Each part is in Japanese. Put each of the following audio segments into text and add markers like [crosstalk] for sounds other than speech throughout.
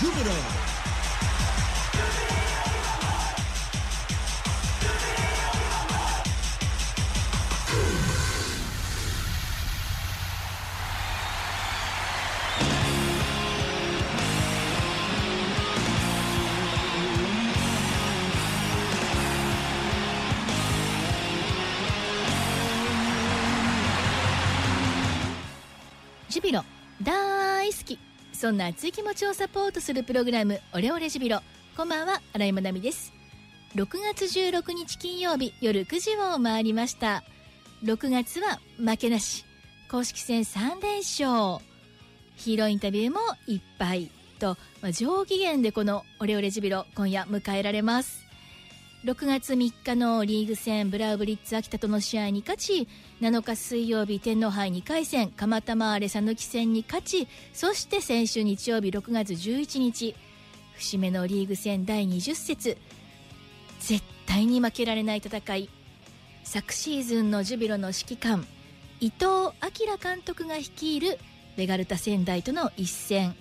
Jubilo. ジュビロ大好きそんな熱い気持ちをサポートするプログラムオレオレジビロ。こんばんは新井まなみです。6月16日金曜日夜9時を回りました。6月は負けなし。公式戦3連勝。ヒーローインタビューもいっぱいと、まあ、上機嫌でこのオレオレジビロ今夜迎えられます。6月3日のリーグ戦ブラウブリッツ秋田との試合に勝ち7日水曜日天皇杯2回戦蒲田マーレ讃岐戦に勝ちそして先週日曜日6月11日節目のリーグ戦第20節絶対に負けられない戦い。昨シーズンのジュビロの指揮官伊藤明監督が率いるベガルタ仙台との一戦、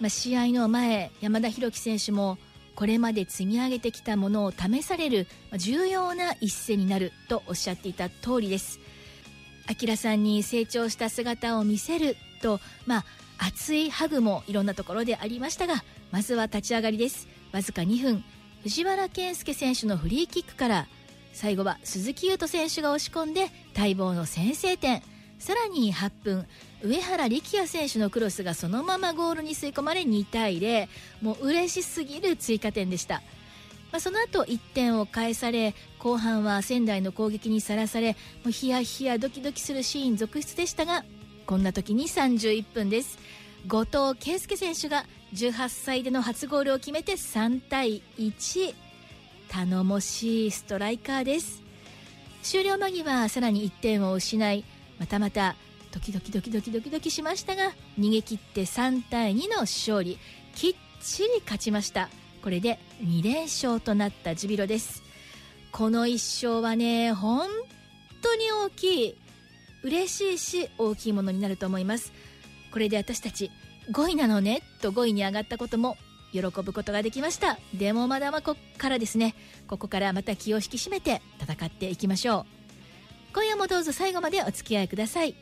まあ、試合の前山田裕樹選手もこれまで積み上げてきたものを試される重要な一戦になるとおっしゃっていた通りです。明さんに成長した姿を見せるとまあ熱いハグもいろんなところでありましたがまずは立ち上がりです。わずか2分。藤原健介選手のフリーキックから最後は鈴木優斗選手が押し込んで待望の先制点。さらに8分上原力也選手のクロスがそのままゴールに吸い込まれ2対0もう嬉しすぎる追加点でした、まあ、その後1点を返され後半は仙台の攻撃にさらされもうヒヤヒヤドキドキするシーン続出でしたがこんな時に31分です。後藤圭介選手が18歳での初ゴールを決めて3対1頼もしいストライカーです。終了間際さらに1点を失いまたまたドキドキドキドキドキドキしましたが逃げ切って3対2の勝利。きっちり勝ちました。これで2連勝となったジュビロです。この1勝はね本当に大きい。嬉しいし大きいものになると思います。これで私たち5位なのねと5位に上がったことも喜ぶことができました。でもまだまこっからですね。ここからまた気を引き締めて戦っていきましょう。今夜もどうぞ最後までお付き合いください。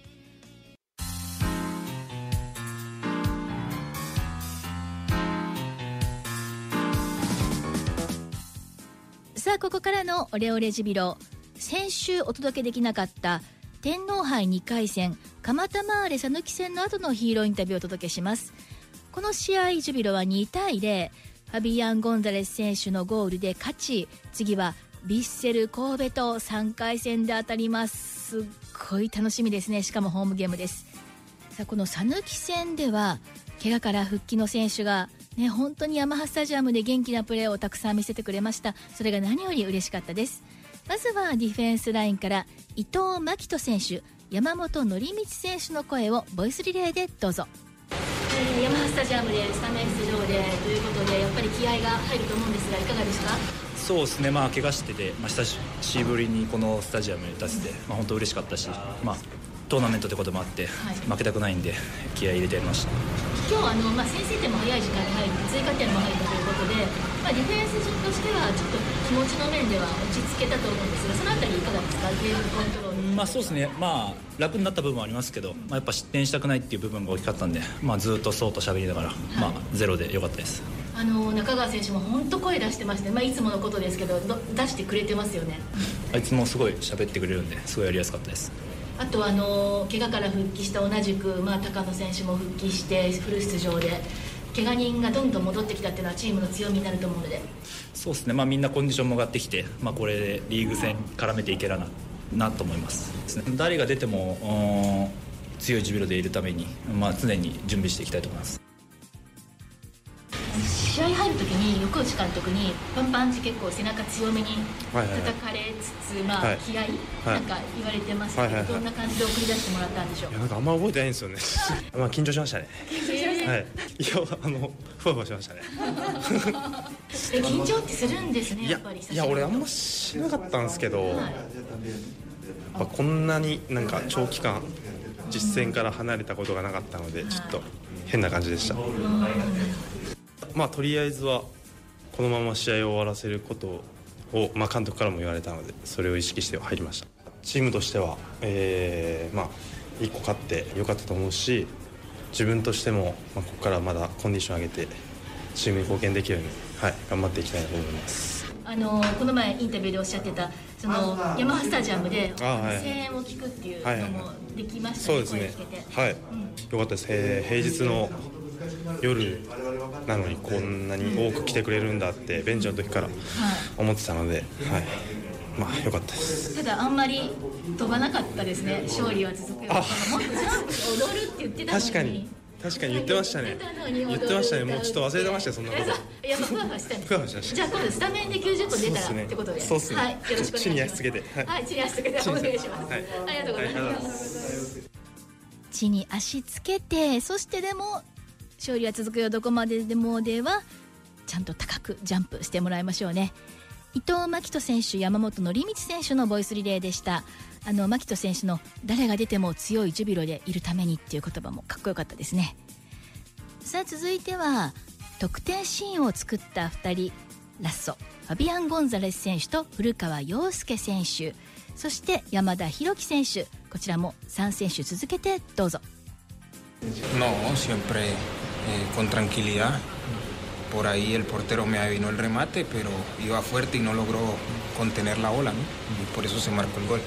さあここからのオレオレジビロ先週お届けできなかった天皇杯2回戦蒲田マーレ讃岐戦の後のヒーローインタビューをお届けします。この試合ジュビロは2対0ファビアン・ゴンザレス選手のゴールで勝ち次はヴィッセル神戸と3回戦で当たります。すっごい楽しみですね。しかもホームゲームです。さあこの讃岐戦では怪我から復帰の選手がね本当にヤマハスタジアムで元気なプレーをたくさん見せてくれました。それが何より嬉しかったです。まずはディフェンスラインから伊藤真希人選手山本則光選手の声をボイスリレーでどうぞ。えー、ヤマハスタジアムでスタメン出場でということでやっぱり気合が入ると思うんですがいかがですか？そうですね、まあ怪我してて、まあ、久しぶりにこのスタジアムに立てて、まあ、本当嬉しかったし、まあ、トーナメントってこともあって、はい、負けたくないんで気合い入れてやりました。今日あの、まあ、先制点も早い時間に入って追加点も入ったということで、まあ、ディフェンス陣としてはちょっと気持ちの面では落ち着けたと思うんですがそのあたりいかがですか？ゲームコントロール。まあそうですね。まあ楽になった部分はありますけど、まあ、やっぱ失点したくないっていう部分が大きかったんで、まあ、ずっとそうと喋りながら、はい、まあ、ゼロでよかったですあの中川選手も本当声出してまして、まあ、いつものことですけど出してくれてますよね。[laughs] あいつもすごい喋ってくれるんですごいやりやすかったです。あとあの怪我から復帰した同じく、まあ、高野選手も復帰してフル出場で怪我人がどんどん戻ってきたっていうのはチームの強みになると思うので。そうですね、まあ、みんなコンディションも上がってきて、まあ、これでリーグ戦絡めていけらななと思います。誰が出ても強いジュビロでいるために、まあ、常に準備していきたいと思います試合入るときに横内監督にパンパンチ結構背中強めに叩かれつつ、まあ、気合、なんか言われてますけど、どんな感じで送り出してもらったんでしょう？いやなんかあんま覚えてないんですよね。[laughs] まあ緊張しましたね。はい。いやあのふわふわしましたね。[laughs] 緊張ってするんですねやっぱりいや俺あんましなかったんですけど、はい、やっぱこんなになんか長期間実戦から離れたことがなかったのでちょっと変な感じでしたまあとりあえずはこのまま試合を終わらせることを、まあ、監督からも言われたのでそれを意識して入りました。チームとしては、えーまあ、1個勝ってよかったと思うし自分としても、まあ、ここからまだコンディション上げてチームに貢献できるように、はい、頑張っていきたいなと思います。あのこの前インタビューでおっしゃってたそのヤマハスタジアムで声援を聞くっていうのもできましたね、そうですね。はい、よかったです、えー平日の夜なのにこんなに多く来てくれるんだってベンチの時から思ってたので、はい、まあよかったです。ただあんまり飛ばなかったですね。勝利は続くよもっとジャンプ踊るって言ってたのに。確かに。確かに言ってましたね。言ってましたね。もうちょっと忘れてましたよそんなこと。えいやまあふわふわしたんです。ふわふわした。じゃあ今度スタメンで90分出たらっすね。ってことで。そうっすね。はい。よろしくお願いします。地に足つけて。はい。はい地に足つけてお願いします、はい。ありがとうございはいありがとうござい。まます地に足つけてそしてでも勝利は続くよどこまででもではちゃんと高くジャンプしてもらいましょうね。伊藤真希人選手山本則道選手のボイスリレーでした。あの真希人選手の誰が出ても強いジュビロでいるためにっていう言葉もかっこよかったですね。さあ続いては得点シーンを作った2人ラッソファビアン・ゴンザレス選手と古川陽介選手そして山田裕樹選手こちらも3選手続けてどうぞ。No, siempre eh, con tranquilidad. Por ahí el portero me adivinó el remate, pero iba fuerte y no logró contener la ola, ¿no? Y por eso se marcó el gol.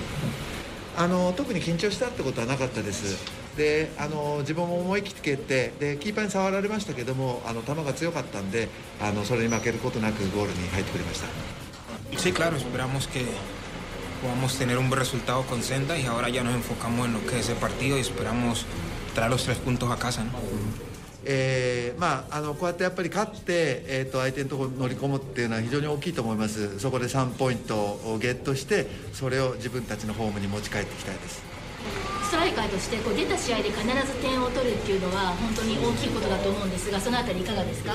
あの特に緊張したってことはなかったですであの自分も思い切って蹴ってでキーパーに触られましたけどもあの球が強かったんであのそれに負けることなくゴールに入ってくれました Sí, claro, esperamos que podamos tener un buen resultado con Senda y ahora ya nos enfocamos en lo que es ese partido y esperamos traer los tres puntos a casa, ¿no? えーまあ、あのこうやってやっぱり勝って、えー、と相手のところに乗り込むっていうのは非常に大きいと思いますそこで3ポイントをゲットしてそれを自分たちのホームに持ち帰っていきたいですストライカーとしてこう出た試合で必ず点を取るっていうのは本当に大きいことだと思うんですがそのあたりいかがですか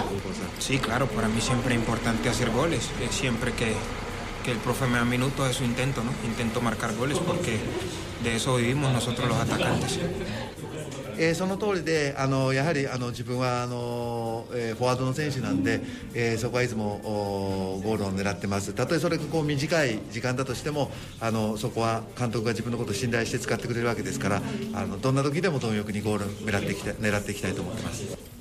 ？Sí, claro, para mí siempre es importante hacer goles. Eh, Siempre que, que el profe me da minutos es su intento, ¿no? Intento marcar goles porque de eso vivimos nosotros los atacantes. えーその通りであのやはりあの自分はあの、えーフォワードの選手なんで、えーそこはいつもおゴールを狙ってますたとえそれがこう短い時間だとしてもあのそこは監督が自分のことを信頼して使ってくれるわけですからあのどんな時でも貪欲にゴールを狙っていきたい狙っていきたいと思ってます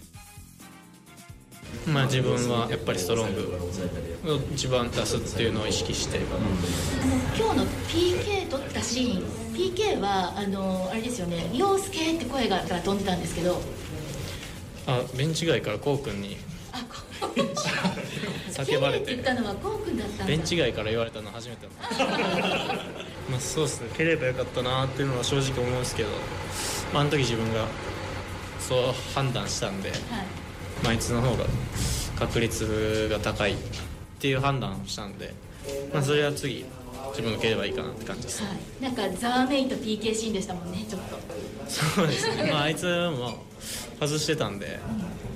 まあ、自分はやっぱりストロングを一番出すっていうのを意識して、今日の PK 取ったシーン PK はあのあれですよね「陽介」って声がから飛んでたんですけど。あベンチ外からこう君にあこう叫ばれて。て言ったのはこうくんだったベンチ外から言われたの初めて [laughs] まあそうっすね。蹴ればよかったなっていうのは正直思うんですけど、まあ、あの時自分がそう判断したんで、はい。まあ、いつの方が確率が高いっていう判断をしたんで、まあ、それは次自分が蹴ればいいかなって感じです。はい、なんかざわめいた PK シーンでしたもんねちょっと。そうですね、[laughs] まあ、あいつも外してたんで、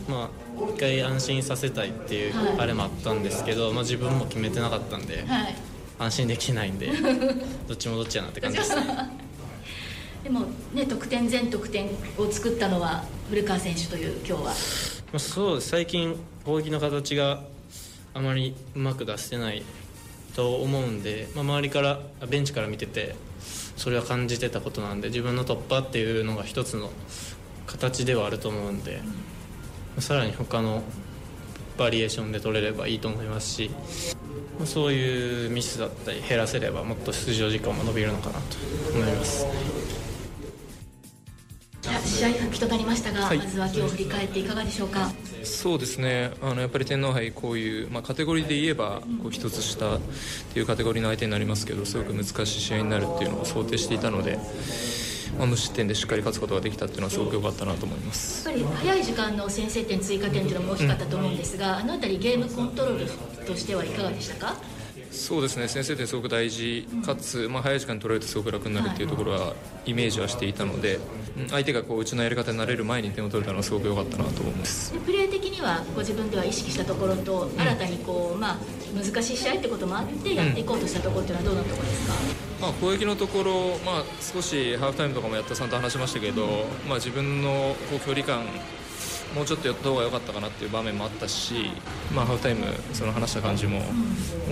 まあ、一回安心させたいっていうはい。あれもあったんですけど、まあ、自分も決めてなかったんで、はい。安心できないんで、[laughs] どっちもどっちやなって感じです。でもね得点全得点を作ったのは古川選手という今日はまあ、そうです最近攻撃の形があまりうまく出せてないと思うんで、まあ、周りからベンチから見ててそれは感じてたことなんで自分の突破っていうのが一つの形ではあると思うんで、まさらに他のバリエーションで取れればいいと思いますし、まそういうミスだったり減らせればもっと出場時間も伸びるのかなと思います。試合復帰となりましたが、はい。まずは今日振り返っていかがでしょうか？そうですね。あのやっぱり天皇杯こういう、まあ、カテゴリーで言えばこう一つ下っていうカテゴリーの相手になりますけどすごく難しい試合になるっていうのを想定していたので、まあ、無失点でしっかり勝つことができたっていうのはすごく良かったなと思います。やっぱり早い時間の先制点追加点というのも大きかったと思うんですが、あのあたりゲームコントロールとしてはいかがでしたか？そうですね。先生ってすごく大事。かつ、まあ、早い時間に取られるとすごく楽になるっていうところはイメージはしていたので、相手がこううちのやり方になれる前に点を取れたのはすごく良かったなと思います。プレー的にはご自分では意識したところと新たにこう、まあ、難しい試合ってこともあってやっていこうとしたところっていうのはどうなところですか、まあ、攻撃のところ、まあ、少しハーフタイムとかもやったさんと話しましたけど、まあ、自分のこう距離感もうちょっとやった方が良かったかなっていう場面もあったし、まあ、ハーフタイムその話した感じもも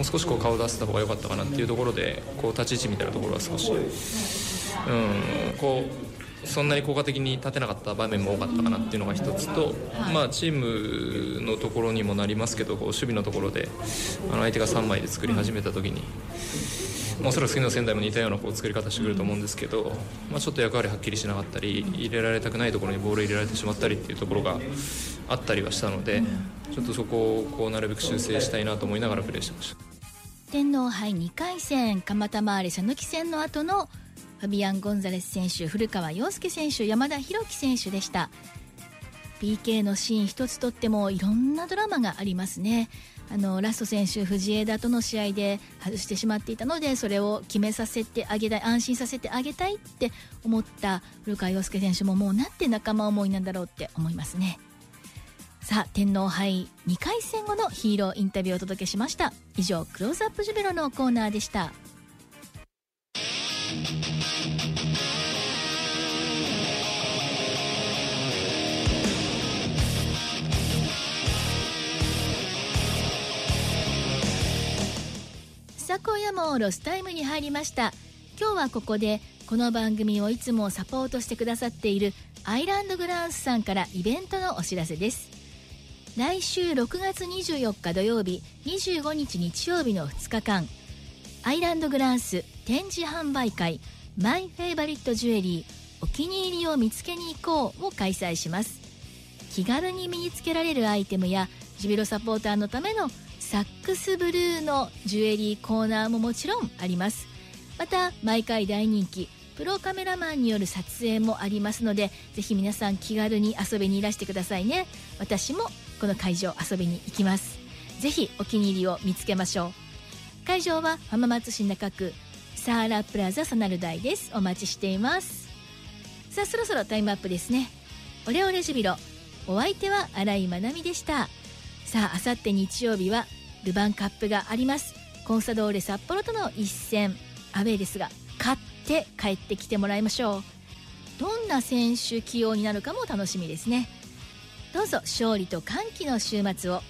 う少しこう顔を出せた方が良かったかなっていうところでこう立ち位置みたいなところは少し、うん、こうそんなに効果的に立てなかった場面も多かったかなっていうのが一つと、まあ、チームのところにもなりますけどこう守備のところであの相手が3枚で作り始めた時に。おそらく次の仙台も似たようなこう作り方してくると思うんですけど、まあ、ちょっと役割はっきりしなかったり入れられたくないところにボール入れられてしまったりっていうところがあったりはしたのでちょっとそこをこうなるべく修正したいなと思いながらプレーしてました。天皇杯2回戦蒲田回り讃岐戦の後のファビアン・ゴンザレス選手古川陽介選手山田裕樹選手でした。PK のシーン一つとってもいろんなドラマがありますね。あのラスト選手、藤枝との試合で外してしまっていたのでそれを決めさせてあげたい安心させてあげたいって思った古川陽介選手ももうなんて仲間思いなんだろうって思いますね。さあ天皇杯2回戦後のヒーローインタビューをお届けしました。以上クローズアップジュベロのコーナーでした。さあ今夜もロスタイムに入りました今日はここでこの番組をいつもサポートしてくださっているアイランドグランスさんからイベントのお知らせです。来週6月24日土曜日25日日曜日の2日間アイランドグランス展示販売会 My Favorite Jewelry お気に入りを見つけに行こうを開催します。気軽に身につけられるアイテムやジュビロサポーターのためのサックスブルーのジュエリーコーナーももちろんあります。また毎回大人気プロカメラマンによる撮影もありますのでぜひ皆さん気軽に遊びにいらしてくださいね。私もこの会場遊びに行きます。ぜひお気に入りを見つけましょう。会場は浜松市中区サーラプラザサナル台です。お待ちしています。さあそろそろタイムアップですね。オレオレジュビロ。お相手は新井まなみでした。さああさって日曜日はルヴァンカップがあります。コンサドーレ札幌との一戦。アウェーですが勝って帰ってきてもらいましょう。どんな選手起用になるかも楽しみですね。どうぞ勝利と歓喜の週末を。